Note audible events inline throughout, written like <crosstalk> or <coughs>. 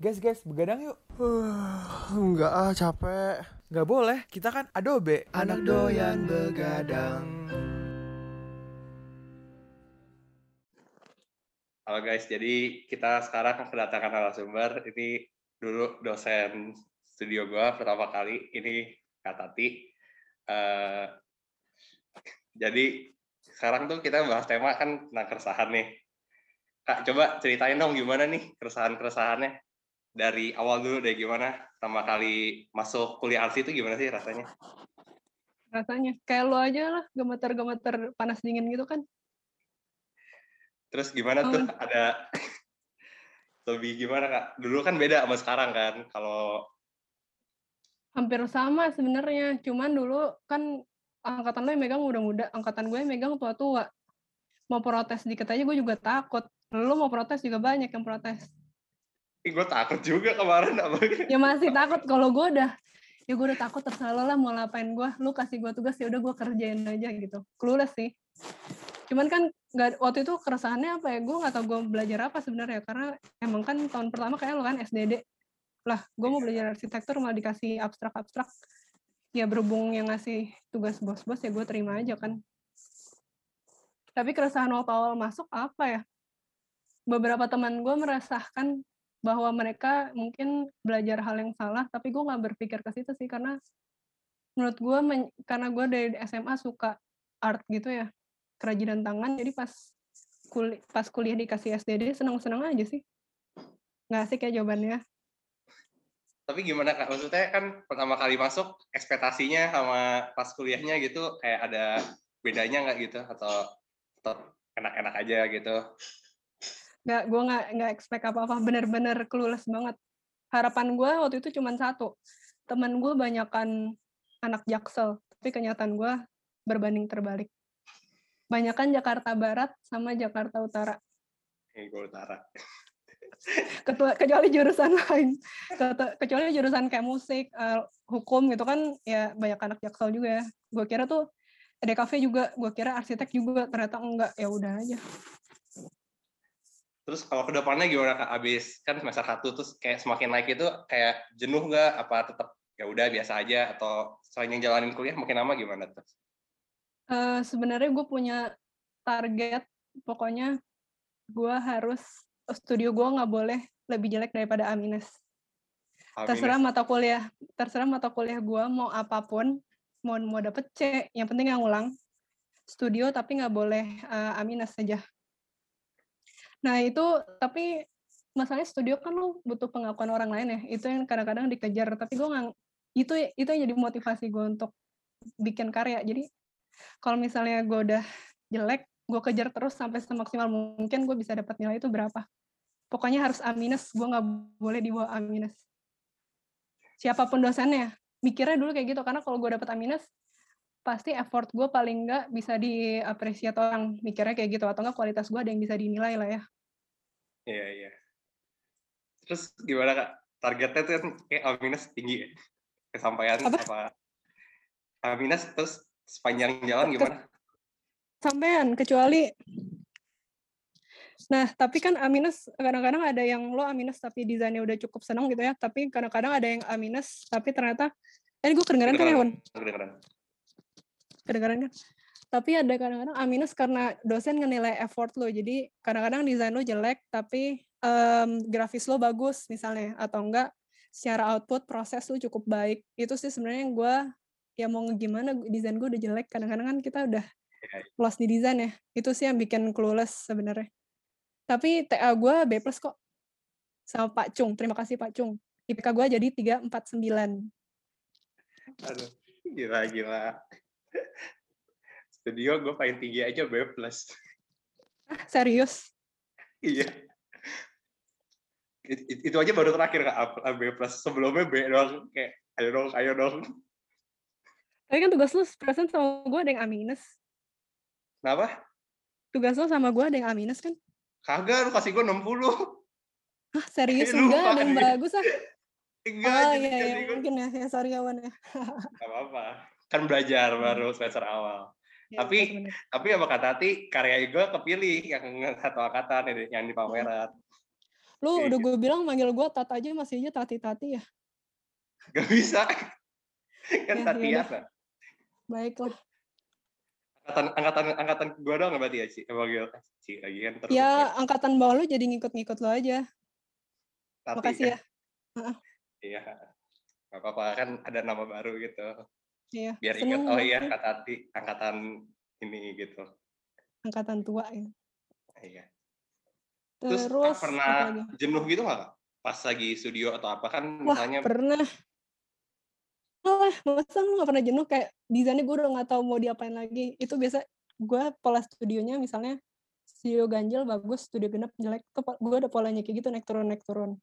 Guys, guys, begadang yuk. <sighs> Enggak ah, capek. Nggak boleh, kita kan Adobe. Anak doyan begadang. Halo guys, jadi kita sekarang kedatangan narasumber. Ini dulu dosen studio gua pertama kali. Ini Kak Tati. Eh, jadi sekarang tuh kita bahas tema kan tentang keresahan nih. Kak, coba ceritain dong gimana nih keresahan-keresahannya dari awal dulu deh gimana pertama kali masuk kuliah arsi itu gimana sih rasanya? rasanya kayak lo aja lah gemeter-gemeter panas dingin gitu kan Terus gimana tuh Oh. ada <laughs> lebih gimana kak? Dulu kan beda sama sekarang kan. Kalau hampir sama sebenarnya cuman dulu kan angkatan lo yang megang muda-muda angkatan gue yang megang tua-tua mau protes dikit aja gue juga takut lo mau protes juga banyak yang protes ih, gue takut juga kemarin apa? Ya masih takut. Kalau gue udah ya gue udah takut terserah lah mau ngapain gue lu kasih gue tugas ya udah gue kerjain aja gitu. Clueless sih. Cuman kan nggak waktu itu keresahannya apa ya? Gue nggak tahu gue belajar apa sebenarnya karena emang kan tahun pertama kayak lo kan SDD lah gue mau belajar arsitektur malah dikasih abstrak-abstrak. Ya berhubung yang ngasih tugas bos-bos ya gue terima aja kan. Tapi keresahan waktu awal masuk apa ya? Beberapa teman gue merasakan bahwa mereka mungkin belajar hal yang salah tapi gue nggak berpikir ke situ sih karena menurut gue karena gue dari SMA suka art gitu ya kerajinan tangan jadi pas kuliah pas kuliah dikasih SDD senang-senang aja sih nggak asik ya jawabannya tapi gimana kak? Maksudnya kan pertama kali masuk ekspektasinya sama pas kuliahnya gitu kayak ada bedanya nggak gitu atau tetap enak-enak aja gitu? Nggak gue nggak nggak expect apa apa bener-bener clueless banget. Harapan gue waktu itu cuma satu. Teman gue banyakan anak jaksel tapi kenyataan gue berbanding terbalik. Banyakan Jakarta Barat sama Jakarta Utara. Gue utara. <laughs> Ketua- kecuali jurusan lain. Kecuali jurusan kayak musik eh, hukum gitu kan ya banyak anak jaksel juga ya. Gue kira tuh DKV juga gue kira arsitek juga. Ternyata enggak. Ya udah aja Terus kalau ke depannya gimana kak? Abis kan semester satu terus kayak semakin naik itu kayak jenuh nggak? Apa tetap ya udah biasa aja atau selain yang jalanin kuliah makin lama gimana tuh? Eh, sebenarnya gue punya target pokoknya gue harus studio gue nggak boleh lebih jelek daripada A minus terserah mata kuliah terserah mata kuliah gue mau apa pun mau mau dapet C yang penting yang ulang studio tapi nggak boleh eh, A saja nah itu tapi masalahnya studio kan lu butuh pengakuan orang lain ya. Itu yang kadang-kadang dikejar. Tapi gue nggak itu itu yang jadi motivasi gue untuk bikin karya. Jadi kalau misalnya gue udah jelek gue kejar terus sampai semaksimal mungkin gue bisa dapat nilai itu berapa. Pokoknya harus A minus. Gue nggak boleh di bawah A minus. Siapa pun dosennya. Mikirnya dulu kayak gitu. Karena kalau gue dapet A minus pasti effort gue paling nggak bisa diapresiasi orang mikirnya kayak gitu atau enggak kualitas gue ada yang bisa dinilai lah ya Iya iya. Terus gimana kak? Targetnya tuh kayak A minus tinggi ya? Kesampaian Apa? apa? A minus terus sepanjang jalan gimana? sampean kecuali nah tapi kan A minus kadang-kadang ada yang lo A minus tapi desainnya udah cukup seneng gitu ya tapi kadang-kadang ada yang A minus tapi ternyata eh gue kedengeran kan ya Wan? Kedengeran. Kedengaran kan. Tapi ada kadang-kadang A minus karena dosen ngenilai effort lo jadi kadang-kadang desain lo jelek tapi em, grafis lo bagus misalnya atau enggak secara output proses lo cukup baik. Itu sih sebenarnya yang gue ya mau gimana desain gue udah jelek kadang-kadang kan kita udah Iya. lost di desain ya. Itu sih yang bikin clueless sebenarnya. Tapi TA gue B plus kok. Sama Pak Cung terima kasih Pak Cung IPK gue jadi 349 Aduh, gila gila. Studio gue paling tinggi aja B plus. ah, serius Iya. It- it- Itu aja baru terakhir kak A- B plus. Sebelumnya B doang. Kayak ayo dong, ayo dong. tapi kan tugas lu present sama gue ada yang A minus Kenapa? tugas lo sama gue ada yang A minus kan? Kagak, lu kasih gue 60. Hah, serius <laughs> Lupa enggak ada yang bagus ah. Enggak, Oh jadi iya, iya jadi gue mungkin ya, ya sorry ya Wan ya. Gak apa-apa. Kan belajar baru semester awal. Ya, Tapi- bener-bener. Tapi apa kata Tati, karya gue kepilih yang satu angkatan yang di- pameran. Lu Iya, udah iya. gue bilang manggil gue Tat aja masih aja Tati-Tati ya. Gak bisa. kan Ya, Tatiana. Baiklah. Angkatan angkatan angkatan gua doang berarti ya Ci. Manggil Ci lagi kan terus. Ya angkatan bawah lu jadi ngikut-ngikut lo aja. Tati Makasih kan. ya. Iya. Gak apa-apa kan ada nama baru gitu. Iya. Biar ingat oh iya kata angkatan ini gitu. Angkatan tua ya. Iya. Terus, Terus, pernah jenuh gitu nggak? Pas lagi studio atau apa kan Wah misalnya pernah. Oh, masa lu gak pernah jenuh kayak desainnya gue udah gak tahu mau diapain lagi. Itu biasa gue pola studionya misalnya studio ganjil bagus, studio genap jelek. Tuh gue ada polanya kayak gitu naik turun naik turun.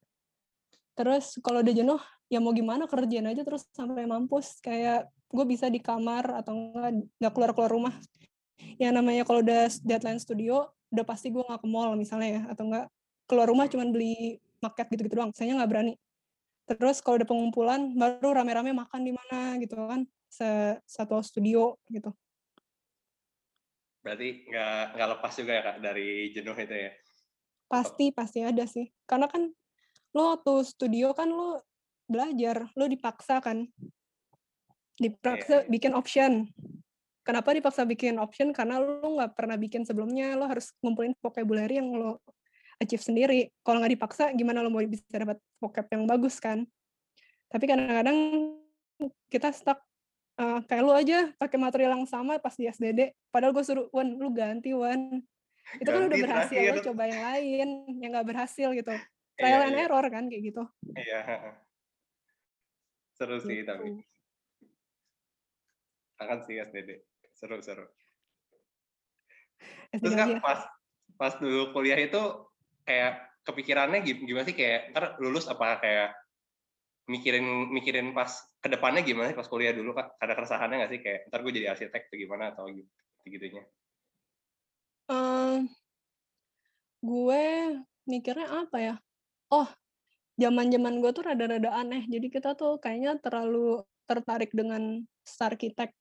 Terus kalau udah jenuh ya mau gimana kerjain aja terus sampai mampus kayak gue bisa di kamar atau enggak nggak keluar keluar rumah. Ya namanya kalau udah deadline studio udah pasti gue nggak ke mall misalnya ya atau enggak keluar rumah cuman beli paket gitu-gitu doang. Saya nggak berani. Terus kalau udah pengumpulan baru rame-rame makan di mana gitu kan Se- satu studio gitu. berarti nggak nggak lepas juga ya Kak dari jenuh itu ya. Pasti pasti ada sih. Karena kan lo waktu studio kan lo belajar, lo dipaksa kan. Dipaksa Iya. bikin option. Kenapa dipaksa bikin option? Karena lo nggak pernah bikin sebelumnya, lo harus ngumpulin vocabulary yang lo achieve sendiri. Kalau nggak dipaksa, gimana lo mau bisa dapat vocab yang bagus kan? Tapi kadang-kadang kita stuck eh, kayak lu aja pakai material yang sama pas di SDD. Padahal gue suruh, Wan, lu ganti, Wan. Itu kan udah berhasil, lo coba yang lain, yang nggak berhasil gitu. Iya, Trial and iya. error kan, kayak gitu. Iya. Seru sih Gitu. tapi. Akan sih SDD. Seru seru. SDD Terus kan pas pas dulu kuliah itu kayak kepikirannya gim- gimana sih kayak ntar lulus apa kayak mikirin mikirin pas ke depannya gimana sih pas kuliah dulu kak ada keresahannya nggak sih kayak ntar gue jadi arsitek atau gimana atau gitu gitunya Ehm, gue mikirnya apa ya? Oh, zaman-zaman gue tuh rada-rada aneh. Jadi kita tuh kayaknya terlalu tertarik dengan arsitek.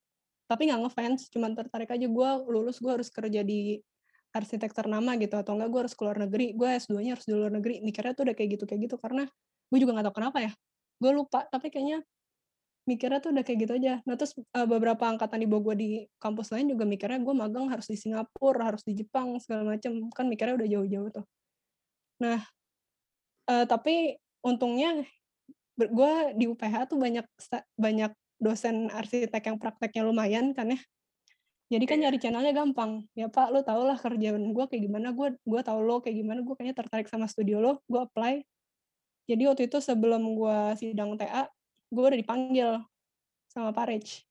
Tapi nggak ngefans, cuman tertarik aja. Gue lulus, gue harus kerja di arsitek ternama gitu. Atau enggak gue harus keluar negeri. Gue S2-nya harus di luar negeri. Mikirnya tuh udah kayak gitu-kayak gitu. Karena gue juga nggak tahu kenapa ya. Gue lupa, tapi kayaknya mikirnya tuh udah kayak gitu aja. Nah terus eh, beberapa angkatan di bawah gue di kampus lain juga mikirnya gue magang harus di Singapura, harus di Jepang segala macem. Kan mikirnya udah jauh-jauh tuh. Nah eh, tapi untungnya gue di UPH tuh banyak banyak dosen arsitek yang prakteknya lumayan kan ya. Jadi kan Iya. nyari channelnya gampang. Ya Pak, lo tau lah kerjaan gue kayak gimana. Gue gue tau lo kayak gimana. Gue kayaknya tertarik sama studio lo. Gue apply. Jadi waktu itu sebelum gue sidang TA, gue udah dipanggil sama Pak Rich.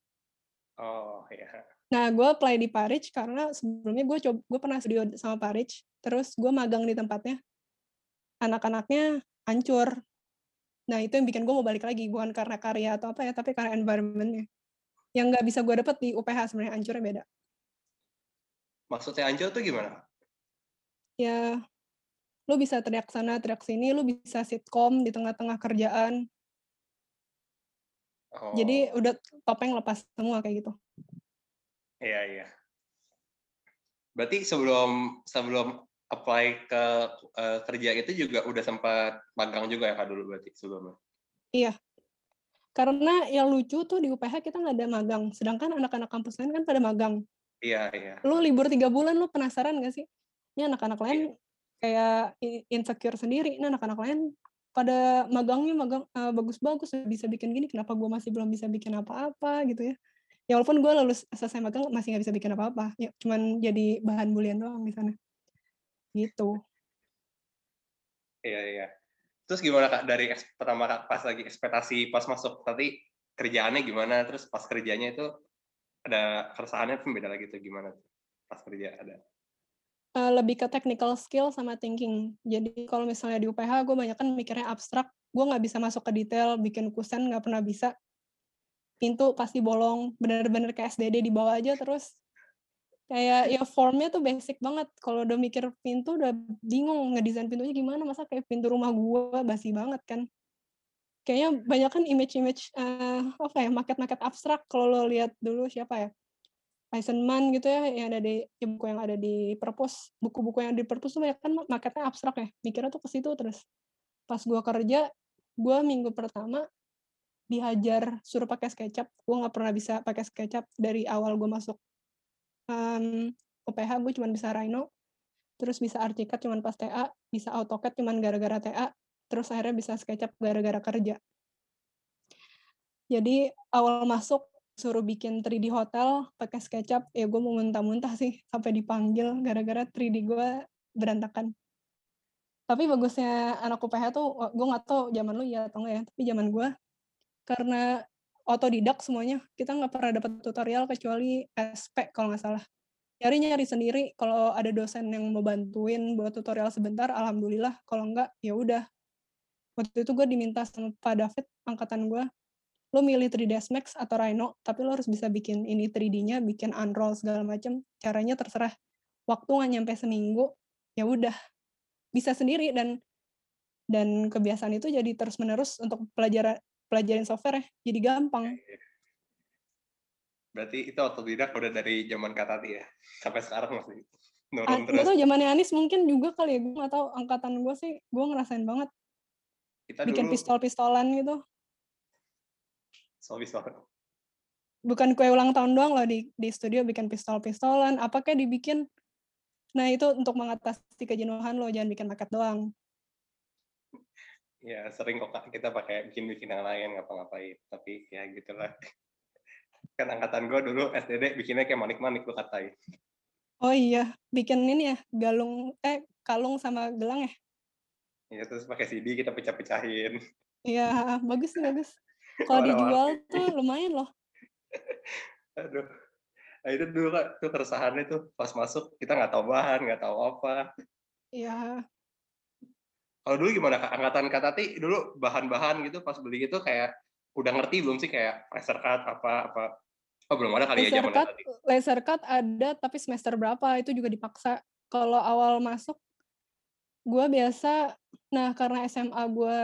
oh ya Nah, gue apply di Pak Rich karena sebelumnya gue coba gue pernah studio sama Pak Rich, terus gue magang di tempatnya. Anak-anaknya hancur. Nah, itu yang bikin gue mau balik lagi, bukan karena karya atau apa ya, tapi karena environment-nya. Yang nggak bisa gue dapet di UPH sebenarnya hancurnya beda. maksudnya hancur tuh gimana Ya, lu bisa teriak sana, teriak sini, lu bisa sitkom di tengah-tengah kerjaan. oh, Jadi udah topeng lepas semua kayak gitu. iya iya berarti sebelum sebelum apply ke eh, kerja itu juga udah sempat magang juga ya kak dulu berarti sebelumnya? Karena yang lucu tuh di UPH kita nggak ada magang, sedangkan anak-anak kampus lain kan pada magang. iya iya. Lu libur tiga bulan lu penasaran gak sih? Ini anak-anak lain kayak i- insecure sendiri. Ini anak-anak lain pada magangnya magang eh, bagus-bagus bisa bikin gini kenapa gue masih belum bisa bikin apa-apa gitu ya. Ya walaupun gue lulus selesai magang masih nggak bisa bikin apa-apa. Ya cuman jadi bahan bulian doang di sana gitu Iya iya. Terus gimana kak dari pertama kak pas lagi ekspektasi pas masuk tadi kerjaannya gimana? Terus pas kerjanya itu ada keresahannya pun beda lagi tuh gimana? tuh Pas kerja ada. Eh, lebih ke technical skill sama thinking. Jadi kalau misalnya di UPH gue banyak kan mikirnya abstrak, gue nggak bisa masuk ke detail, bikin kusen nggak pernah bisa. Pintu pasti bolong, bener-bener kayak SDD di bawah aja terus. Kayak ya formnya tuh basic banget. Kalau udah mikir pintu udah bingung ngedesain pintunya gimana, masa kayak pintu rumah gue basi banget kan. Kayaknya banyak kan image-image eh, apa ya, market-market abstrak. Kalau lo lihat dulu siapa ya? Eisenman gitu ya yang ada di ya buku yang ada di perpus. Buku-buku yang di perpus tuh banyak kan marketnya abstrak ya. Mikirnya tuh ke situ terus. Pas gue kerja gue minggu pertama dihajar suruh pakai SketchUp. Gue nggak pernah bisa pakai SketchUp dari awal gue masuk um, UPH gue cuma bisa Rhino terus bisa Archicad cuma pas TA bisa AutoCAD cuma gara-gara TA terus akhirnya bisa SketchUp gara-gara kerja. Jadi awal masuk suruh bikin 3D hotel pakai SketchUp ya gue mau muntah-muntah sih sampai dipanggil gara-gara 3D gue berantakan. Tapi bagusnya anak UPH tuh gue nggak tahu zaman lu ya atau enggak ya tapi zaman gue karena otodidak semuanya. Kita nggak pernah dapat tutorial kecuali SP kalau nggak salah. Nyari nyari sendiri. Kalau ada dosen yang mau bantuin buat tutorial sebentar alhamdulillah. Kalau enggak ya udah. Waktu itu gue diminta sama Pak David angkatan gue lo milih 3ds Max atau Rhino, tapi lo harus bisa bikin ini 3D-nya, bikin unroll segala macam. Caranya terserah. Waktu nggak nyampe seminggu, ya udah. Bisa sendiri dan dan kebiasaan itu jadi terus menerus untuk pelajaran pelajarin software ya, jadi gampang. Berarti itu otodidak udah dari zaman Katati ya, sampai sekarang masih nurun ah, terus. Itu zamannya Anis mungkin juga kali ya, gue nggak tahu angkatan gue sih, gue ngerasain banget. Kita bikin dulu, pistol-pistolan gitu. So pistol. Bukan kue ulang tahun doang loh di di studio bikin pistol-pistolan, apa kayak dibikin. Nah itu untuk mengatasi kejenuhan lo, jangan bikin maket doang. Ya sering kok kita pakai bikin-bikin yang lain ngapa-ngapain, tapi ya gitulah. Kan angkatan gue dulu SDD bikinnya kayak manik-manik lu katain. Oh iya, bikin ini ya, galung eh kalung sama gelang ya. Iya terus pakai CD kita pecah-pecahin. Iya, bagus sih bagus. Kalau dijual tuh lumayan loh. <laughs> Aduh. Nah, itu dulu kak, tuh keresahannya tuh pas masuk kita nggak tahu bahan, nggak tahu apa. Iya. Kalau dulu gimana kak? Angkatan Kak Tati dulu bahan-bahan gitu pas beli gitu kayak udah ngerti belum sih kayak laser cut apa apa? Oh belum ada kali ya Laser zaman cut, tadi. laser cut ada tapi semester berapa itu juga dipaksa. Kalau awal masuk gue biasa, nah karena SMA gue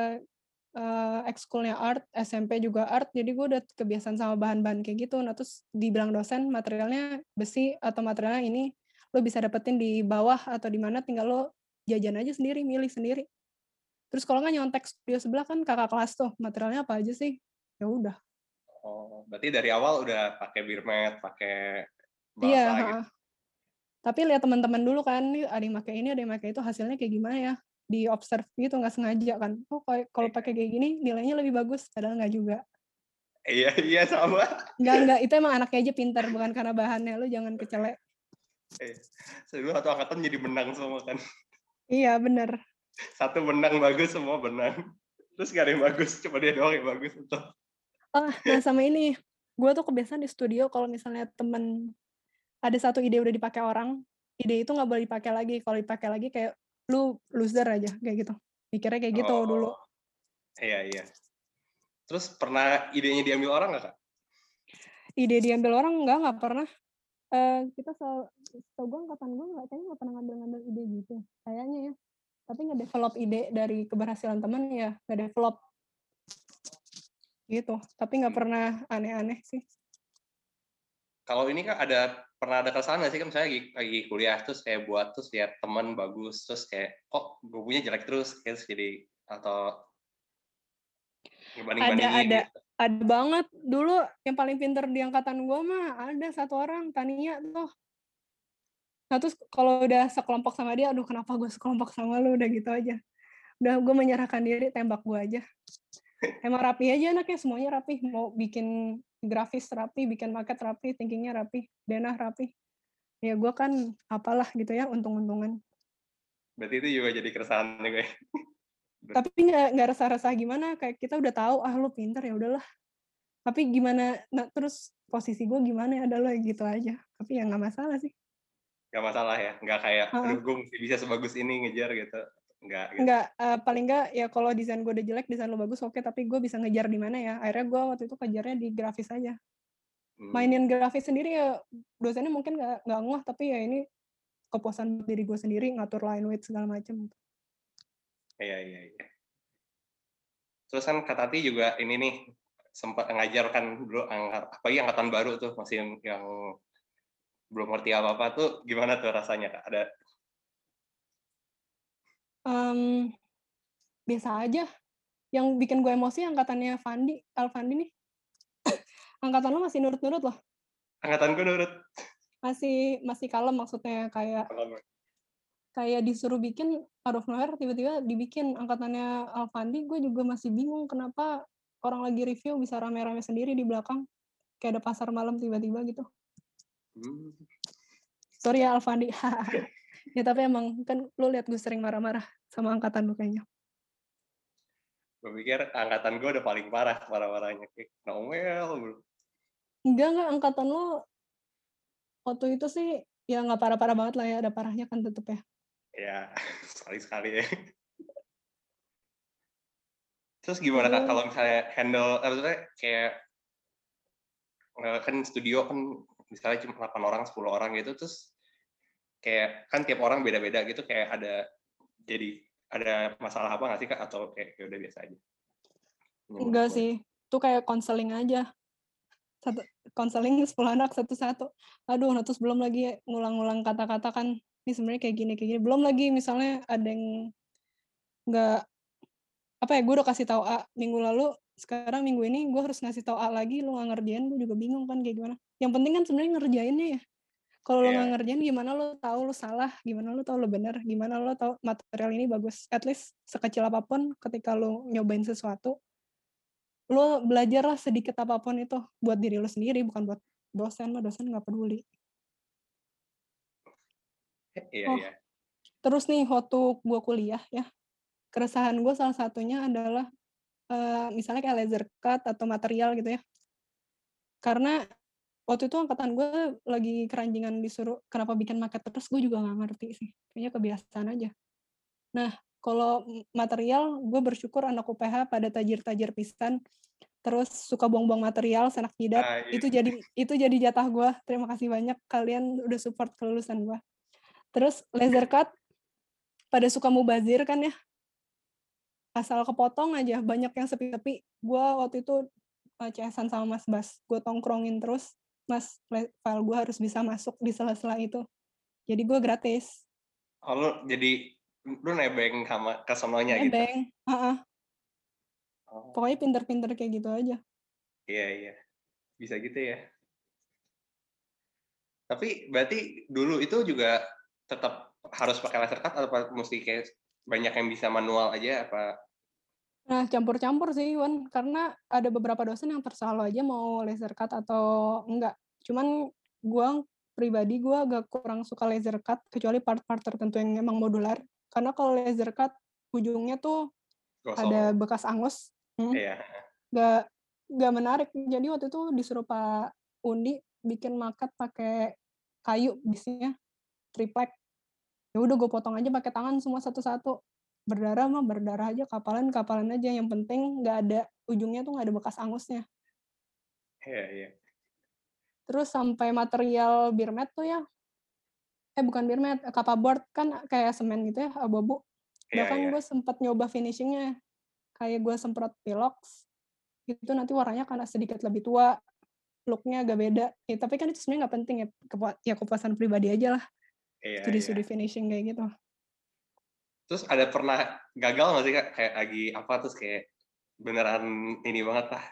uh, ekskulnya art, SMP juga art, jadi gue udah kebiasaan sama bahan-bahan kayak gitu. Nah terus dibilang dosen materialnya besi atau materialnya ini lo bisa dapetin di bawah atau di mana tinggal lo jajan aja sendiri, milih sendiri. Terus kalau nggak nyontek studio sebelah kan kakak kelas tuh materialnya apa aja sih? Ya udah. Oh, berarti dari awal udah pakai birmet, pakai Iya. gitu. ha. Tapi lihat teman-teman dulu kan, ada yang pakai ini, ada yang pakai itu, hasilnya kayak gimana ya? Di observe gitu nggak sengaja kan. Oh kalau Iya. pakai kayak gini nilainya lebih bagus, padahal nggak juga. Iya, iya sama. Nggak nggak itu emang anaknya aja pintar bukan karena bahannya lo jangan kecele. Sebelum satu angkatan jadi benang semua kan. Iya bener. Satu benang bagus, semua benang. Terus gak ada yang bagus, cuma dia doang yang bagus. Itu. Ah, nah sama ini, gue tuh kebiasaan di studio kalau misalnya temen ada satu ide udah dipakai orang, ide itu nggak boleh dipakai lagi. Kalau dipakai lagi kayak lu loser aja kayak gitu. Mikirnya kayak gitu Oh, dulu. Iya, iya. Terus pernah idenya diambil orang nggak kak? Ide diambil orang nggak nggak pernah. Eh kita selalu, tau gue angkatan gue nggak kayaknya nggak pernah ngambil-ngambil ide gitu. Kayaknya ya. Tapi nggak develop ide dari keberhasilan temen ya nggak develop gitu. Tapi nggak pernah aneh-aneh sih. Kalau ini kak ada pernah ada kesan nggak sih kan misalnya lagi, lagi kuliah terus kayak buat terus lihat teman bagus terus kayak kok gue punya jelek terus terus jadi atau Ada ada gitu. ada banget dulu yang paling pinter di angkatan gue mah ada satu orang Tania tuh. Nah terus kalau udah sekelompok sama dia, aduh kenapa gue sekelompok sama lu udah gitu aja. Udah gue menyerahkan diri tembak gue aja. Emang rapi aja anaknya semuanya rapi. Mau bikin grafis rapi, bikin market rapi, thinkingnya rapi, denah rapi. Ya gue kan apalah gitu ya untung-untungan. Berarti itu juga jadi keresahan juga ya. <laughs> tapi nggak nggak resah-resah gimana kayak kita udah tahu ah lu pinter ya udahlah tapi gimana nah, terus posisi gue gimana ya adalah gitu aja tapi ya nggak masalah sih Gak masalah ya, nggak kayak gue mesti bisa sebagus ini ngejar gitu. Nggak gitu. nggak eh, paling nggak ya kalau desain gue udah jelek desain lo bagus oke tapi gue bisa ngejar di mana ya akhirnya gue waktu itu kejarnya di grafis aja Hmm. mainin grafis sendiri ya dosennya mungkin nggak nggak ngeh tapi ya ini kepuasan diri gue sendiri ngatur line weight segala macam Iya, iya, iya. Terus kan Kak Tati juga ini nih sempat ngajarkan dulu angkat, apalagi angkatan baru tuh masih yang belum ngerti apa-apa tuh gimana tuh rasanya kak? Ada um, biasa aja. Yang bikin gue emosi angkatannya Fandi, Alfandi nih. <coughs> Angkatan lo masih nurut-nurut loh. Angkatan gue nurut. Masih masih kalem maksudnya kayak kayak disuruh bikin out of nowhere tiba-tiba dibikin angkatannya Alfandi gue juga masih bingung kenapa orang lagi review bisa rame-rame sendiri di belakang kayak ada pasar malam tiba-tiba gitu hmm. sorry ya Alfandi. <laughs> Ya tapi emang kan lu lihat gue sering marah-marah sama angkatan lu kayaknya. Gue pikir angkatan gue udah paling parah marah-marahnya. Kayak Noel. Enggak enggak. Angkatan lo waktu itu sih ya nggak parah-parah banget lah ya. Ada parahnya kan tetep ya. <laughs> Ya sekali-sekali ya. Terus gimana kak kalau misalnya handle maksudnya kayak eh, kan studio kan misalnya cuma 8 orang 10 orang gitu terus kayak kan tiap orang beda-beda gitu kayak ada jadi ada masalah apa nggak sih kak? Atau kayak ya udah biasa aja? Enggak sih itu kayak konseling aja. Satu konseling 10 anak satu-satu. Aduh nah terus belum lagi ngulang-ngulang kata-kata kan ini sebenarnya kayak gini kayak gini. Belum lagi misalnya ada yang nggak apa ya gue udah kasih tahu A minggu lalu sekarang minggu ini gue harus ngasih tahu A lagi lu nggak ngerjain gue juga bingung kan kayak gimana yang penting kan sebenarnya ngerjainnya ya kalau yeah. lo nggak ngerjain gimana lo tahu lo salah gimana lo tahu lo benar gimana lo tahu material ini bagus at least sekecil apa pun ketika lo nyobain sesuatu lo belajar lah sedikit apa pun itu buat diri lo sendiri bukan buat dosen mah dosen nggak peduli Iya, oh, iya. Terus nih waktu gue kuliah ya, keresahan gue salah satunya adalah uh, misalnya kayak laser cut atau material gitu ya. Karena waktu itu angkatan gue lagi keranjingan disuruh kenapa bikin market terus gue juga nggak ngerti sih. Kayaknya kebiasaan aja. Nah, kalau material gue bersyukur anak UPH pada tajir-tajir pisan terus suka buang-buang material sanak jidat ah, iya. itu jadi itu jadi jatah gue terima kasih banyak kalian udah support kelulusan gue Terus laser cut pada suka mubazir kan ya. Asal kepotong aja banyak yang sepi-sepi. Gue waktu itu uh, CS-an sama Mas Bas. Gue tongkrongin terus, Mas file gue harus bisa masuk di sela-sela itu. Jadi gue gratis. Oh, lu jadi lu nebeng sama ke sononya gitu? Nebeng, uh -uh. Oh. Pokoknya pinter-pinter kayak gitu aja. Iya, iya. Bisa gitu ya. Tapi berarti dulu itu juga tetap harus pakai laser cut atau mesti kayak banyak yang bisa manual aja apa? Nah, campur-campur sih, Wan. Karena ada beberapa dosen yang terselalu aja mau laser cut atau enggak. Cuman gue pribadi gue agak kurang suka laser cut kecuali part-part tertentu yang emang modular. Karena kalau laser cut ujungnya tuh Gosong. ada bekas angus. Hmm. Iya. Gak, gak menarik. Jadi waktu itu disuruh Pak Undi bikin maket pakai kayu bisnya triplek ya udah gue potong aja pakai tangan semua satu-satu. Berdarah mah berdarah aja kapalan kapalan aja. Yang penting nggak ada ujungnya tuh nggak ada bekas angusnya. Iya iya. Terus sampai material birmet tuh ya. Eh bukan birmet board kan kayak semen gitu ya abu-abu. Yeah, bahkan yeah. gue sempat nyoba finishingnya. Kayak gue semprot pilox itu nanti warnanya karena sedikit lebih tua looknya agak beda. Ya, tapi kan itu sebenarnya nggak penting ya ya kepuasan pribadi aja lah iya, studi-studi iya. finishing kayak gitu. Terus ada pernah gagal nggak sih kak? Kayak lagi apa terus kayak beneran ini banget lah.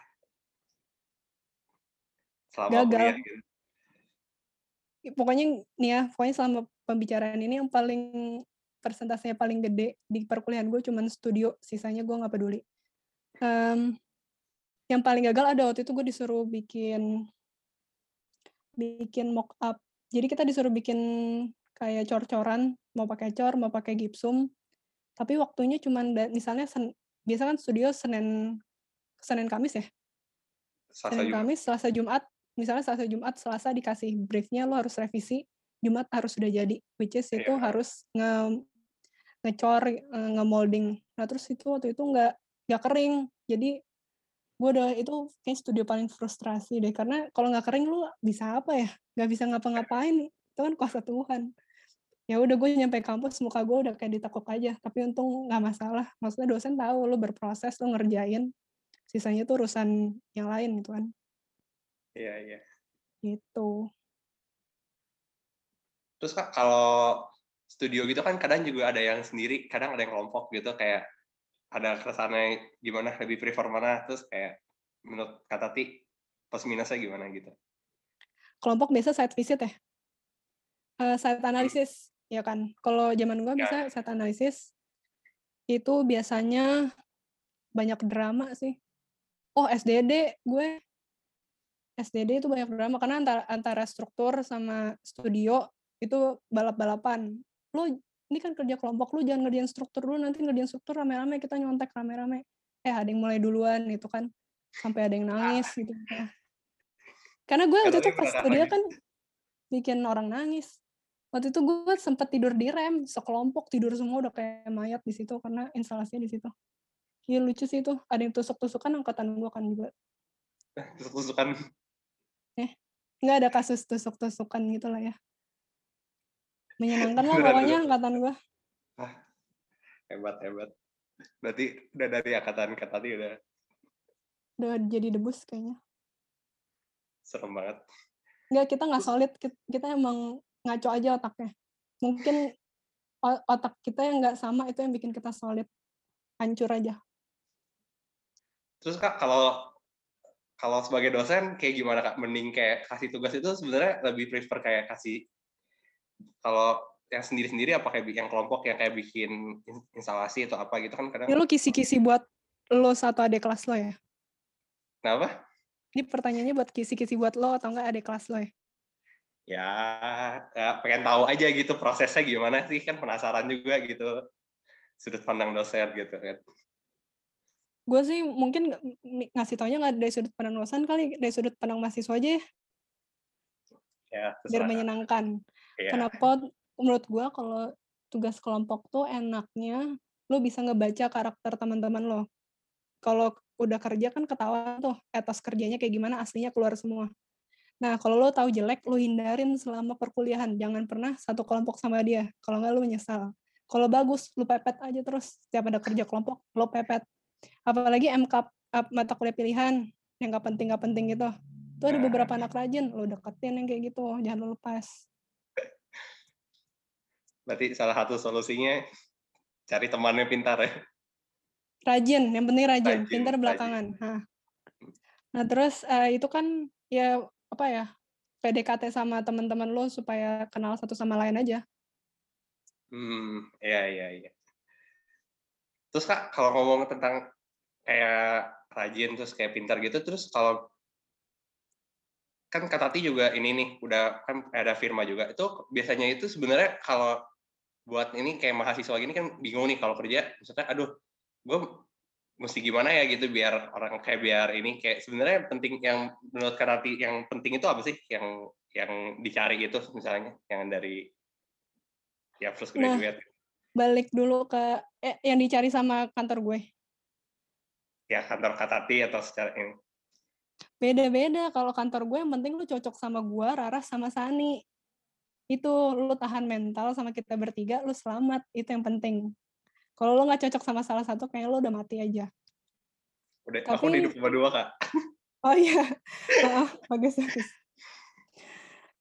Selama gagal. kuliah, gitu. pokoknya nih ya pokoknya selama pembicaraan ini yang paling persentasenya paling gede di perkuliahan gue cuman studio sisanya gue nggak peduli. Um, yang paling gagal ada waktu itu gue disuruh bikin bikin mock up. Jadi kita disuruh bikin kayak cor-coran, mau pakai cor, mau pakai gipsum. Tapi waktunya cuma misalnya sen, biasa kan studio Senin Senin Kamis ya. Selasa Senin Jumat. Kamis, Selasa Jumat, misalnya Selasa Jumat, Selasa dikasih briefnya lo harus revisi, Jumat harus sudah jadi, which is itu yeah. harus nge ngecor, eh, nge-molding. Nah terus itu waktu itu nggak nggak kering, jadi gue udah itu kayak studio paling frustrasi deh karena kalau nggak kering lu bisa apa ya nggak bisa ngapa-ngapain itu kan kuasa Tuhan ya udah gue nyampe kampus muka gue udah kayak ditekuk aja. Tapi untung nggak masalah. Maksudnya dosen tahu lo berproses lo ngerjain. Sisanya tuh urusan yang lain gitu kan. Iya iya. Gitu. Terus kak kalau studio gitu kan kadang juga ada yang sendiri, kadang ada yang kelompok gitu. Kayak ada kesannya gimana lebih prefer mana? Terus kayak menurut kata Ti plus minusnya gimana gitu? Kelompok biasa site visit ya? Uh, site analisis. hmm. Ya kan? Kalau zaman gua ya. bisa site analisis itu biasanya banyak drama sih. Oh SDD gue. SDD itu banyak drama karena antara antara struktur sama studio itu balap-balapan. Lu ini kan kerja kelompok lu jangan ngerjain struktur dulu nanti ngerjain struktur rame-rame kita nyontek rame-rame. Eh ada yang mulai duluan itu kan sampai ada yang nangis gitu. Karena gue waktu itu pas studio kan bikin orang nangis waktu itu gue sempat tidur di rem sekelompok tidur semua udah kayak mayat di situ karena instalasinya di situ. Iya lucu sih itu. Ada yang tusuk-tusukan angkatan gue kan juga. <laughs> Tusuk-tusukan. Eh nggak ada kasus tusuk-tusukan gitu lah ya. Menyenangkan lah pokoknya angkatan gue ah, hebat hebat. Berarti udah dari angkatan ke tadi udah. Udah jadi debus kayaknya. Serem banget. Enggak, kita nggak solid. Kita emang ngaco aja otaknya. Mungkin otak kita yang nggak sama itu yang bikin kita solid. Hancur aja. Terus kak kalau kalau sebagai dosen kayak gimana kak? Mending kayak kasih tugas itu sebenarnya lebih prefer kayak kasih kalau yang sendiri-sendiri apa kayak yang kelompok yang kayak bikin instalasi atau apa gitu kan kadang ya, lu kisi-kisi buat lo satu adik kelas lo ya? Kenapa? Ini pertanyaannya buat kisi-kisi buat lo atau enggak adik kelas lo ya ya, ya pengen tahu aja gitu prosesnya gimana sih kan penasaran juga gitu sudut pandang dosen gitu kan gue sih mungkin ngasih taunya nggak dari sudut pandang dosen kali dari sudut pandang mahasiswa aja ya ya biar menyenangkan Yeah. Kenapa menurut gue kalau tugas kelompok tuh enaknya lo bisa ngebaca karakter teman-teman lo. Kalau udah kerja kan ketawa tuh etos kerjanya kayak gimana aslinya keluar semua. Nah, kalau lo tahu jelek, lo hindarin selama perkuliahan. Jangan pernah satu kelompok sama dia. Kalau nggak lo menyesal. Kalau bagus, lo pepet aja terus. Setiap ada kerja kelompok, lo pepet. Apalagi MK mata kuliah pilihan yang nggak penting nggak penting gitu. Tuh ada beberapa anak rajin, lo deketin yang kayak gitu, jangan lo lepas. Berarti salah satu solusinya cari temannya pintar ya. Rajin, yang penting rajin, rajin pintar belakangan. Nah, nah terus uh, itu kan ya apa ya PDKT sama teman-teman lo supaya kenal satu sama lain aja. Hmm, iya iya iya. Terus kak kalau ngomong tentang kayak rajin terus kayak pintar gitu, terus kalau kan Kak Tati juga ini nih udah kan ada firma juga itu biasanya itu sebenarnya kalau buat ini kayak mahasiswa gini kan bingung nih kalau kerja misalnya aduh gue mesti gimana ya gitu biar orang kayak biar ini kayak sebenarnya penting yang menurut Karati yang penting itu apa sih? Yang yang dicari gitu misalnya yang dari ya fresh nah, graduate. nah, balik dulu ke eh, yang dicari sama kantor gue. Ya kantor Katati atau secara ini beda-beda kalau kantor gue yang penting lu cocok sama gue Rara sama Sani. Itu lu tahan mental sama kita bertiga lu selamat. Itu yang penting kalau lu nggak cocok sama salah satu kayak lu udah mati aja. Udah Tapi, aku hidup cuma dua kak. <laughs> Oh iya. Oh, bagus bagus.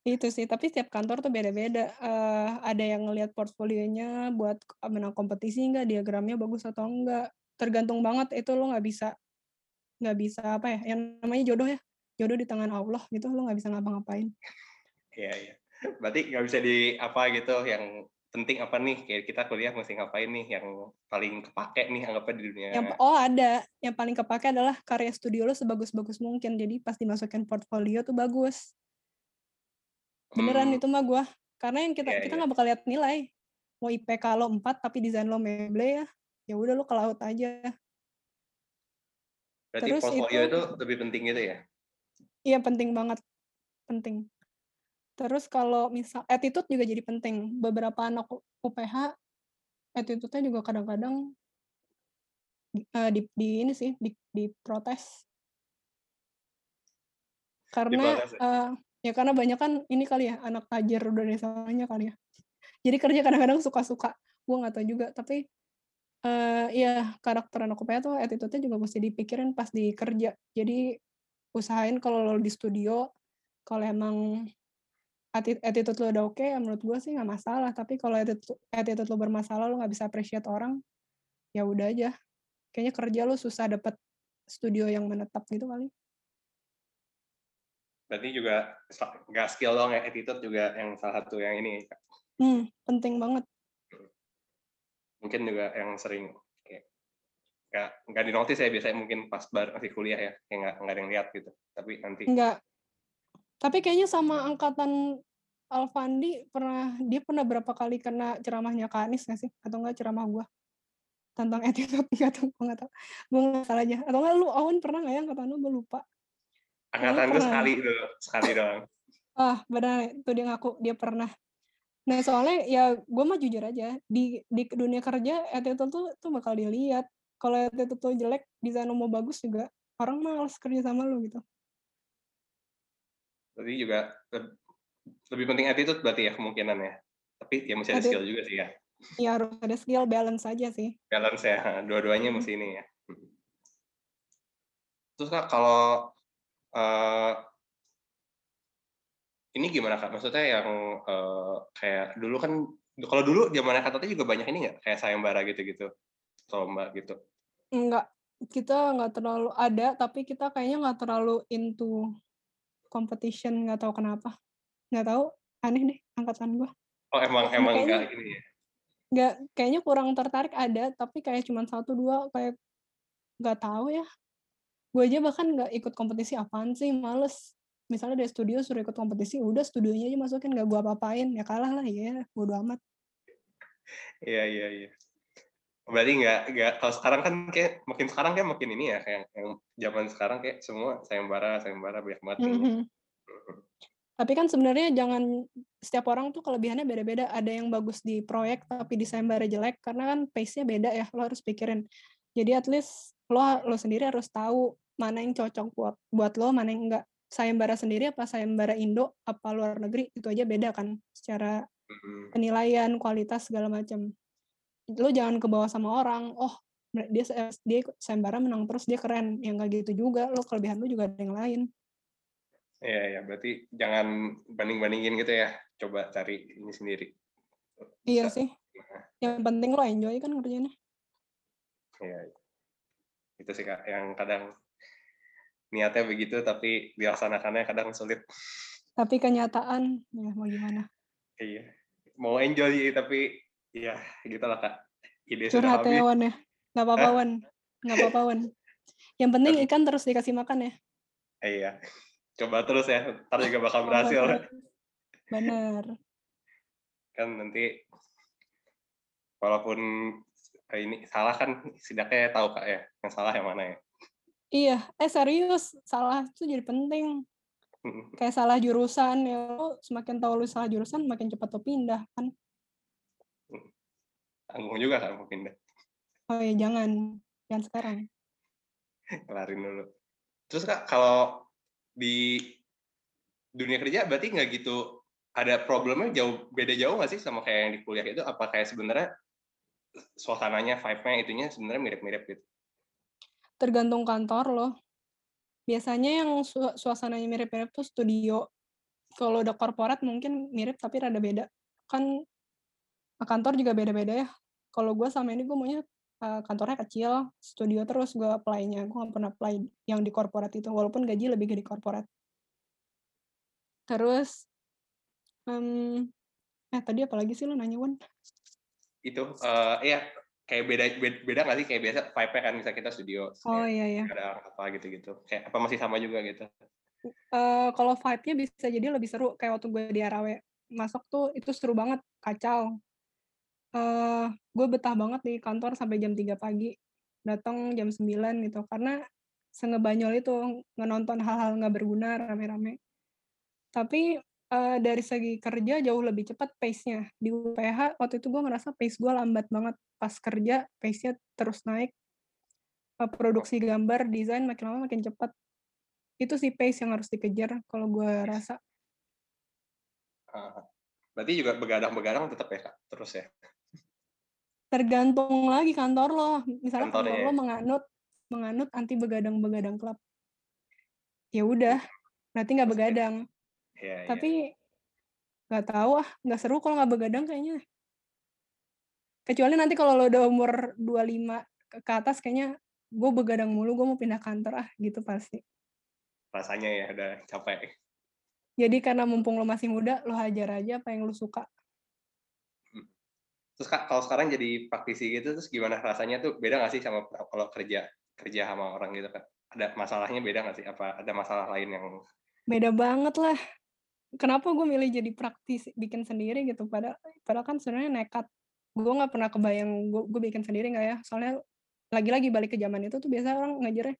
Itu sih tapi setiap kantor tuh beda-beda. Uh, ada yang ngelihat portfolionya buat menang kompetisi nggak diagramnya bagus atau enggak tergantung banget itu lo nggak bisa nggak bisa apa ya yang namanya jodoh ya. Jodoh di tangan Allah gitu lo nggak bisa ngapa-ngapain. Iya iya. Berarti nggak bisa di apa gitu yang penting apa nih? Kayak kita kuliah mesti ngapain nih yang paling kepake nih anggapnya di dunia? Yang, oh ada. Yang paling kepake adalah karya studio lo sebagus-bagus mungkin. Jadi pas dimasukin portfolio tuh bagus. Beneran hmm. itu mah gue karena yang kita yeah, kita iya. nggak yeah. bakal lihat nilai. Mau IPK lo 4 tapi desain lo meble ya ya udah lo ke laut aja. Berarti Terus portfolio itu, itu lebih penting gitu ya? Iya penting banget. Penting Terus kalau misal attitude juga jadi penting. Beberapa anak UPH attitude-nya juga kadang-kadang uh, di, di ini sih di, di protes. Karena uh, ya karena banyak kan ini kali ya anak tajir udah desanya kali ya. Jadi kerja kadang-kadang suka-suka. Gue nggak tahu juga tapi uh, ya karakter anak UPH tuh attitude-nya juga mesti dipikirin pas di kerja. Jadi usahain kalau lo di studio kalau emang attitude lo udah oke, okay, ya menurut gue sih nggak masalah. Tapi kalau attitude, attitude lo bermasalah, lo nggak bisa appreciate orang, ya udah aja. Kayaknya kerja lo susah dapet studio yang menetap gitu kali. Berarti juga nggak skill dong ya, attitude juga yang salah satu yang ini. Hmm, penting banget. Mungkin juga yang sering kayak nggak nggak dinotis ya biasanya mungkin pas bar masih kuliah ya kayak nggak nggak ada yang lihat gitu tapi nanti nggak tapi kayaknya sama angkatan Alfandi pernah dia pernah berapa kali kena ceramahnya Kak Anies nggak sih? Atau enggak ceramah gua? Tentang attitude nggak tahu gue nggak tahu. Gue nggak salah aja. Atau enggak lu Awan pernah nggak ya angkatan lu? Gue lupa. Angkatan gue sekali dulu sekali doang. Ah benar. Itu dia ngaku dia pernah. Nah soalnya ya gue mah jujur aja di di dunia kerja attitude tuh tuh bakal dilihat. Kalau attitude tuh jelek desain mau bagus juga orang males kerja sama lu gitu Berarti juga lebih penting attitude berarti ya kemungkinan ya. Tapi ya mesti ada skill juga sih ya. Iya harus ada skill, balance aja sih. Balance ya, dua-duanya mesti ini ya. Terus kak kalau uh, ini gimana kak? Maksudnya yang uh, kayak dulu kan, kalau dulu zaman kata juga banyak ini nggak kayak sayembara gitu-gitu, lomba gitu? Enggak, kita nggak terlalu ada, tapi kita kayaknya nggak terlalu into competition nggak tahu kenapa. Nggak tahu aneh deh angkatan gue oh emang emang nggak ini ya? Nggak kayaknya kurang tertarik ada tapi kayak cuma satu dua kayak nggak tahu ya. Gue aja bahkan nggak ikut kompetisi apaan sih males. Misalnya dari studio suruh ikut kompetisi udah studionya aja masukin nggak gue apa-apain. Ya kalah lah ya bodo amat. Iya iya iya berarti nggak nggak kalau sekarang kan kayak makin sekarang kayak makin ini ya kayak yang zaman sekarang kayak semua sayembara sayembara banyak banget mm -hmm. tapi kan sebenarnya jangan setiap orang tuh kelebihannya beda-beda. Ada yang bagus di proyek tapi di sayembara jelek karena kan pace-nya beda ya lo harus pikirin. Jadi at least lo lo sendiri harus tahu mana yang cocok buat buat lo mana yang enggak sayembara sendiri apa sayembara Indo apa luar negeri itu aja beda kan secara penilaian kualitas segala macam lo jangan ke bawah sama orang oh dia dia sayembara menang terus dia keren yang gak gitu juga lo kelebihan lo juga ada yang lain Iya, ya, berarti jangan banding-bandingin gitu ya. Coba cari ini sendiri. Iya sih. Yang penting lo enjoy kan kerjanya. Iya. Itu sih Kak, yang kadang niatnya begitu tapi dilaksanakannya kadang sulit. Tapi kenyataan, ya mau gimana? Iya. Mau enjoy tapi Iya, gitu lah kak. Ide Curhat ya Wan ya. Gak apa-apa Wan. Gak apa-apa Wan. Yang penting ikan terus dikasih makan ya. Iya. Coba terus ya. Ntar juga bakal berhasil. Benar. Kan nanti walaupun ini salah kan setidaknya tahu kak ya. Yang salah yang mana ya. Iya. Eh serius. Salah itu jadi penting. Kayak salah jurusan ya. Semakin tahu lu salah jurusan makin cepat lo pindah kan tanggung juga kan mau pindah. Oh ya jangan. Jangan sekarang. <laughs> Kelarin dulu. Terus kak kalau di dunia kerja berarti nggak gitu ada problemnya jauh beda jauh nggak sih sama kayak yang di kuliah itu? Apa kayak sebenarnya suasananya vibe-nya itunya sebenarnya mirip-mirip gitu? Tergantung kantor loh. Biasanya yang su suasananya mirip-mirip tuh studio. Kalau udah korporat mungkin mirip tapi rada beda. Kan kantor juga beda-beda ya. Kalau gue sama ini gue maunya uh, kantornya kecil, studio terus gue apply-nya. Gue gak pernah apply yang di korporat itu, walaupun gaji lebih gede di korporat. Terus, um, eh tadi apa lagi sih lo nanya, Wan? Itu, uh, ya kayak beda beda, beda gak sih? Kayak biasa vibe kan misalnya kita studio oh iya iya. ada apa gitu gitu kayak apa masih sama juga gitu? Uh, kalau vibe-nya bisa jadi lebih seru. Kayak waktu gue di Arawe masuk tuh itu seru banget kacau uh, gue betah banget di kantor sampai jam 3 pagi, datang jam 9 gitu, karena sengebanyol itu, ngenonton hal-hal nggak berguna rame-rame. Tapi, uh, dari segi kerja jauh lebih cepat pace-nya. Di UPH waktu itu gue ngerasa pace gue lambat banget, pas kerja pace-nya terus naik. Uh, produksi gambar, desain makin lama makin cepat. Itu sih pace yang harus dikejar kalau gue rasa. berarti juga begadang-begadang tetap ya, Kak, terus ya? Tergantung lagi kantor lo. Misalnya kantor, kantor lo menganut menganut anti begadang-begadang klub. Ya udah berarti nggak begadang. Ya, tapi nggak tahu ah nggak seru kalau nggak begadang kayaknya. Kecuali nanti kalau lo udah umur 25 ke atas kayaknya gue begadang mulu gue mau pindah kantor ah gitu pasti. Rasanya ya udah capek. Jadi karena mumpung lo masih muda lo hajar aja apa yang lo suka. Terus kalau sekarang jadi praktisi gitu terus gimana rasanya tuh? Beda nggak sih sama kalau kerja kerja sama orang gitu kan ada masalahnya beda nggak sih? Apa ada masalah lain yang beda banget lah. Kenapa gue milih jadi praktisi bikin sendiri gitu? Pada padahal kan sebenarnya nekat. Gue nggak pernah kebayang gue, gue bikin sendiri nggak ya? Soalnya lagi-lagi balik ke zaman itu tuh biasa orang ngajarnya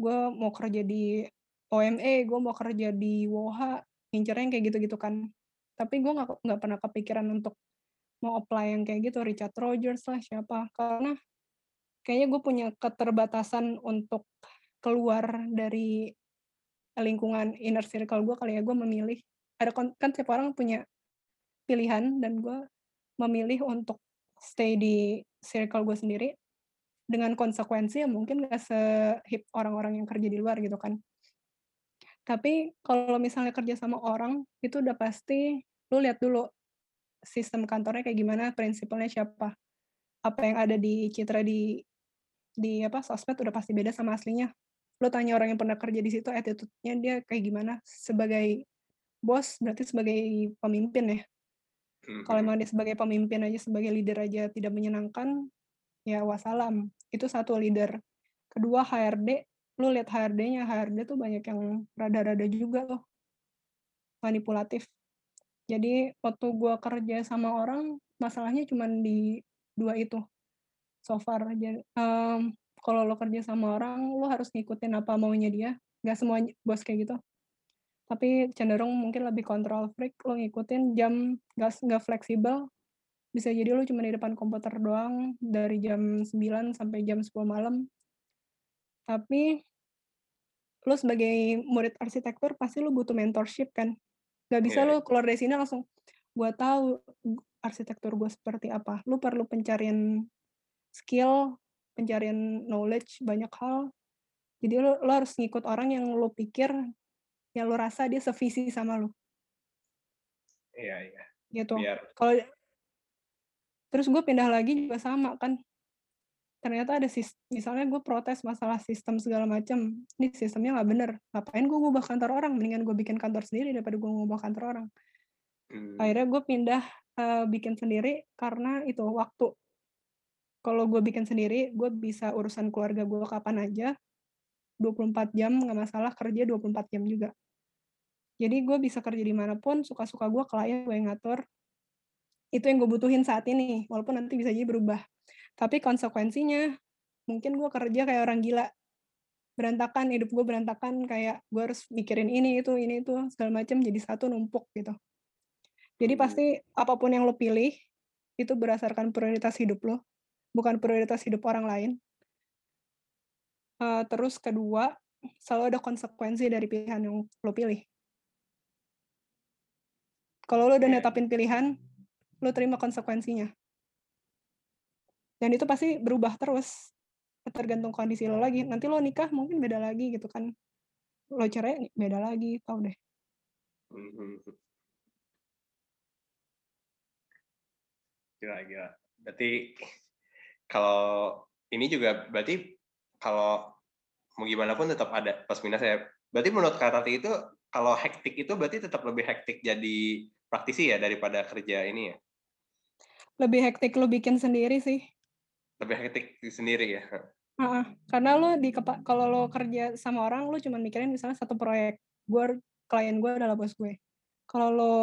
gue mau kerja di OME gue mau kerja di WOHA ngincernya kayak gitu-gitu kan. Tapi gue nggak nggak pernah kepikiran untuk mau apply yang kayak gitu Richard Rogers lah siapa. Karena kayaknya gue punya keterbatasan untuk keluar dari lingkungan inner circle gue kali ya. Gue memilih ada kan setiap orang punya pilihan dan gue memilih untuk stay di circle gue sendiri dengan konsekuensi yang mungkin gak sehip orang-orang yang kerja di luar gitu kan. Tapi kalau misalnya kerja sama orang itu udah pasti lu lihat dulu sistem kantornya kayak gimana prinsipalnya siapa? Apa yang ada di citra di di apa sosmed udah pasti beda sama aslinya. Lo tanya orang yang pernah kerja di situ attitude-nya dia kayak gimana? Sebagai bos berarti sebagai pemimpin ya? Hmm. kalau memang dia sebagai pemimpin aja sebagai leader aja tidak menyenangkan ya wassalam. Itu satu leader. Kedua HRD lu lihat HRD-nya HRD tuh banyak yang rada-rada juga loh. Manipulatif jadi waktu gua kerja sama orang masalahnya cuma di dua itu. So far aja um, kalau lo kerja sama orang lo harus ngikutin apa maunya dia. Nggak semua bos kayak gitu. Tapi cenderung mungkin lebih kontrol freak lo ngikutin jam nggak nggak fleksibel. Bisa jadi lo cuma di depan komputer doang dari jam 9 sampai jam 10 malam. Tapi lo sebagai murid arsitektur pasti lo butuh mentorship kan nggak bisa yeah. lo keluar dari sini langsung gue tahu arsitektur gue seperti apa. Lo perlu pencarian skill pencarian knowledge banyak hal. Jadi lo, lo harus ngikut orang yang lo pikir yang lo rasa dia sevisi sama lo. Iya iya. Gitu. Kalau terus gue pindah lagi juga sama kan ternyata ada sis misalnya gue protes masalah sistem segala macam ini sistemnya nggak bener ngapain gue ngubah kantor orang mendingan gue bikin kantor sendiri daripada gue ngubah kantor orang hmm. akhirnya gue pindah uh, bikin sendiri karena itu waktu kalau gue bikin sendiri, gue bisa urusan keluarga gue kapan aja, 24 jam nggak masalah, kerja 24 jam juga. Jadi gue bisa kerja di mana pun, suka-suka gue, klien gue yang ngatur. Itu yang gue butuhin saat ini, walaupun nanti bisa jadi berubah. Tapi konsekuensinya, mungkin gue kerja kayak orang gila. Berantakan, hidup gue berantakan, kayak gue harus mikirin ini, itu, ini, itu, segala macam jadi satu numpuk gitu. Jadi hmm. pasti apa pun yang lo pilih, itu berdasarkan prioritas hidup lo bukan prioritas hidup orang lain. Uh, terus kedua, selalu ada konsekuensi dari pilihan yang lo pilih. Kalau lo udah netapin pilihan, lo terima konsekuensinya. Dan itu pasti berubah terus, tergantung kondisi lo lagi. Nanti lo nikah mungkin beda lagi gitu kan. Lo cerai beda lagi, tau deh. Gila, gila. Berarti kalau ini juga berarti kalau mau gimana pun tetap ada plus minus ya. Berarti menurut Kak Tati itu kalau hektik itu berarti tetap lebih hektik jadi praktisi ya daripada kerja ini ya? Lebih hektik lo bikin sendiri sih. Lebih hektik sendiri ya? Uh, karena lo di kalau lo kerja sama orang lo cuma mikirin misalnya satu proyek gue klien gue adalah bos gue kalau lo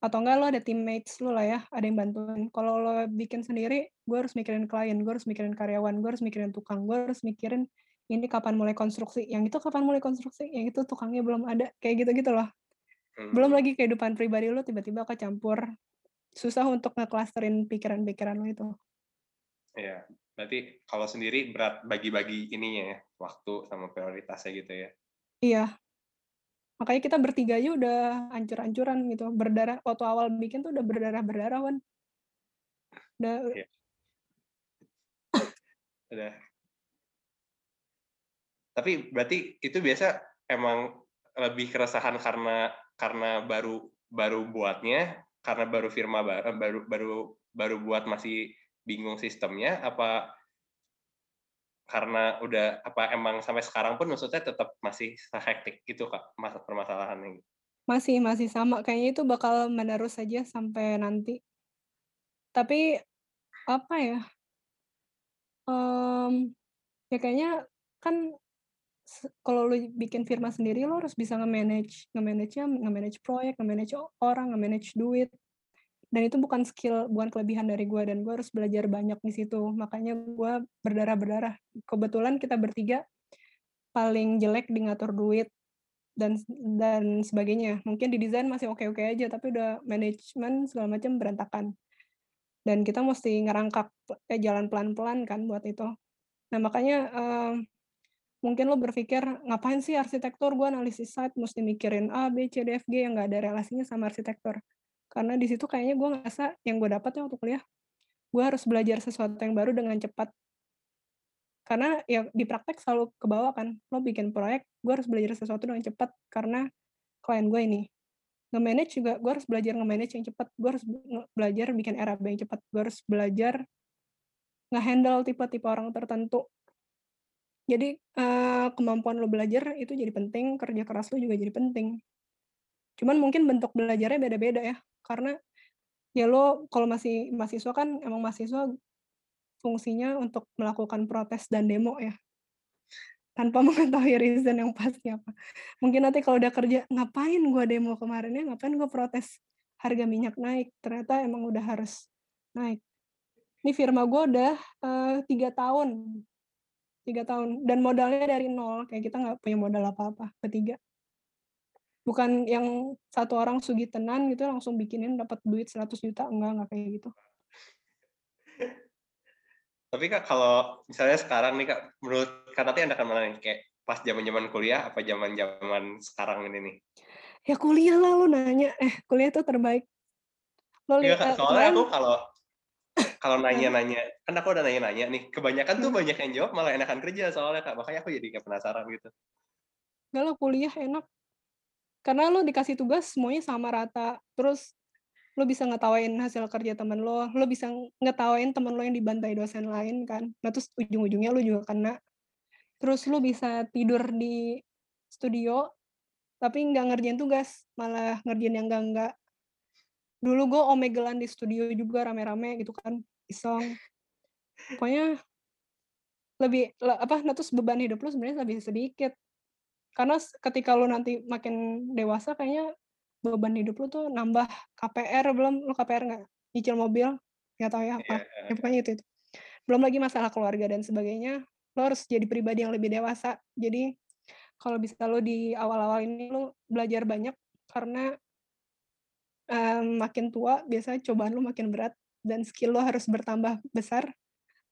atau enggak lo ada teammates lo lah ya ada yang bantuin kalau lo bikin sendiri gue harus mikirin klien gue harus mikirin karyawan gue harus mikirin tukang gue harus mikirin ini kapan mulai konstruksi yang itu kapan mulai konstruksi yang itu tukangnya belum ada kayak gitu gitu loh hmm. belum lagi kehidupan pribadi lo tiba-tiba kecampur susah untuk ngeklusterin pikiran-pikiran lo itu Iya, berarti kalau sendiri berat bagi-bagi ininya ya, waktu sama prioritasnya gitu ya. Iya, makanya kita bertiga aja udah ancur-ancuran gitu berdarah waktu awal bikin tuh udah berdarah berdarah kan udah yeah. udah tapi berarti itu biasa emang lebih keresahan karena karena baru baru buatnya karena baru firma baru baru baru buat masih bingung sistemnya apa karena udah apa emang sampai sekarang pun maksudnya tetap masih hektik gitu kak masa permasalahannya masih masih sama. Kayaknya itu bakal menerus saja sampai nanti. Tapi apa ya um, ya kayaknya kan kalau lu bikin firma sendiri lo harus bisa nge-manage nge-manage-nya nge-manage proyek nge-manage orang nge-manage duit dan itu bukan skill bukan kelebihan dari gue dan gue harus belajar banyak di situ. Makanya gue berdarah berdarah kebetulan kita bertiga paling jelek di ngatur duit dan dan sebagainya. Mungkin di desain masih oke oke aja tapi udah manajemen segala macam berantakan. Dan kita mesti ngerangkak eh, jalan pelan pelan kan buat itu. Nah makanya um, mungkin lo berpikir ngapain sih arsitektur? Gue analisis site mesti mikirin A B C D F G yang nggak ada relasinya sama arsitektur karena di situ kayaknya gue ngerasa yang gue dapat waktu kuliah gue harus belajar sesuatu yang baru dengan cepat. Karena ya di praktek selalu ke bawah kan lo bikin proyek gue harus belajar sesuatu dengan cepat karena klien gue ini. Nge-manage juga gue harus belajar nge-manage yang cepat gue harus belajar bikin RAB yang cepat gue harus belajar nge-handle tipe-tipe orang tertentu. Jadi kemampuan lo belajar itu jadi penting kerja keras lo juga jadi penting cuman mungkin bentuk belajarnya beda-beda ya karena ya lo kalau masih mahasiswa kan emang mahasiswa fungsinya untuk melakukan protes dan demo ya. Tanpa <laughs> mengetahui reason yang pasti apa. Mungkin nanti kalau udah kerja ngapain gue demo kemarin ya? Ngapain gue protes? Harga minyak naik. Ternyata emang udah harus naik. Ini firma gue udah uh, tiga tahun. Tiga tahun. Dan modalnya dari nol kayak kita nggak punya modal apa-apa ketiga bukan yang satu orang sugi tenan gitu langsung bikinin dapat duit 100 juta enggak enggak kayak gitu. Tapi kak kalau misalnya sekarang nih kak menurut kak Tati anda kan mana nih kayak pas zaman zaman kuliah apa zaman zaman sekarang ini nih? Ya kuliah lah lo nanya. Eh kuliah tuh terbaik. Lo iya, kak, soalnya aku kalau kalau <laughs> nanya-nanya kan aku udah nanya-nanya nih kebanyakan tuh hmm. banyak yang jawab malah enakan kerja soalnya kak. Makanya aku jadi kayak penasaran gitu. Enggak lo kuliah enak karena lo dikasih tugas semuanya sama rata. Terus lo bisa ngetawain hasil kerja temen lo lo bisa ngetawain temen lo yang dibantai dosen lain kan. Nah terus ujung-ujungnya lo juga kena. Terus lo bisa tidur di studio tapi nggak ngerjain tugas malah ngerjain yang enggak enggak dulu gue omegelan di studio juga rame-rame gitu kan iseng. Pokoknya lebih apa nah terus beban hidup lo sebenarnya lebih sedikit karena ketika lu nanti makin dewasa kayaknya beban hidup lu tuh nambah KPR belum? Lu KPR nggak? Nyicil mobil? Nggak tahu ya apa. Yeah. ya pokoknya itu, itu belum lagi masalah keluarga dan sebagainya lo harus jadi pribadi yang lebih dewasa. Jadi kalau bisa lo di awal-awal ini lo belajar banyak karena um, makin tua biasanya cobaan lo makin berat dan skill lo harus bertambah besar.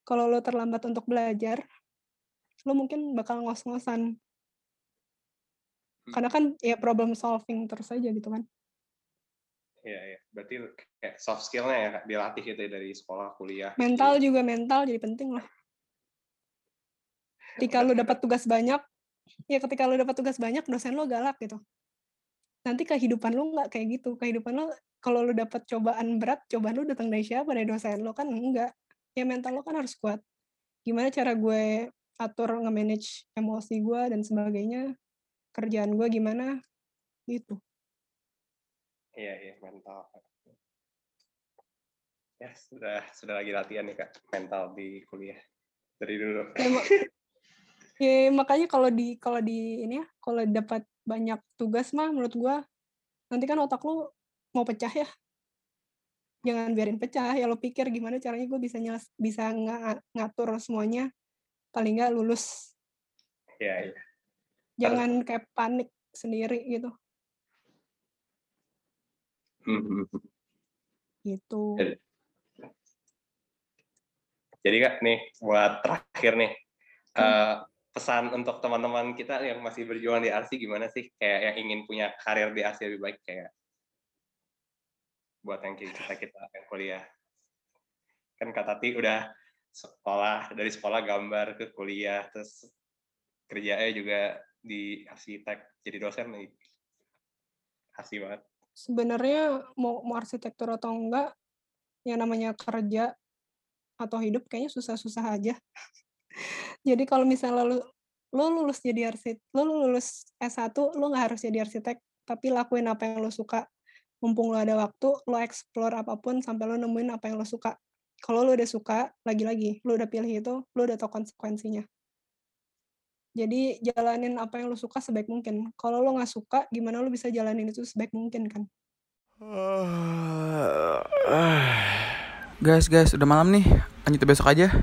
Kalau lo terlambat untuk belajar lo mungkin bakal ngos-ngosan karena kan ya problem solving terus aja gitu kan Iya, iya. Berarti kayak soft skill-nya ya dilatih gitu ya dari sekolah, kuliah. Mental juga mental jadi penting lah. Ketika lu dapat tugas banyak, ya ketika lu dapat tugas banyak, dosen lo galak gitu. Nanti kehidupan lu nggak kayak gitu. Kehidupan lo kalau lu dapat cobaan berat, cobaan lu datang dari siapa? Dari dosen lo kan enggak. Ya mental lo kan harus kuat. Gimana cara gue atur nge-manage emosi gue dan sebagainya kerjaan gue gimana gitu. Iya iya mental. Ya sudah sudah lagi latihan nih kak mental di kuliah. Dari dulu. Ya, mak <laughs> ya makanya kalau di kalau di ini ya kalau dapat banyak tugas mah menurut gue nanti kan otak lu mau pecah ya. Jangan biarin pecah ya lo pikir gimana caranya gue bisa nyelas, bisa ng ngatur semuanya. Paling nggak lulus. Iya iya jangan kayak panik sendiri gitu hmm. gitu jadi kak nih buat terakhir nih hmm. uh, pesan untuk teman-teman kita yang masih berjuang di RC gimana sih kayak yang ingin punya karir di RC lebih baik kayak buat yang kita kita yang kuliah kan kak Tati udah sekolah dari sekolah gambar ke kuliah terus kerjanya juga di arsitek. Jadi dosen nih. Kasih banget. Sebenarnya mau mau arsitektur atau enggak yang namanya kerja atau hidup kayaknya susah-susah aja. <laughs> Jadi kalau misalnya lu lu lulus jadi arsitek lu lulus S1 lu nggak harus jadi arsitek tapi lakuin apa yang lu suka. Mumpung lu ada waktu lu explore apa pun sampai lu nemuin apa yang lu suka. Kalau lu udah suka lagi-lagi lu udah pilih itu lu udah tahu konsekuensinya jadi jalanin apa yang lu suka sebaik mungkin. Kalau lu nggak suka gimana lu bisa jalanin itu sebaik mungkin kan? Guys guys udah malam nih. Lanjut besok aja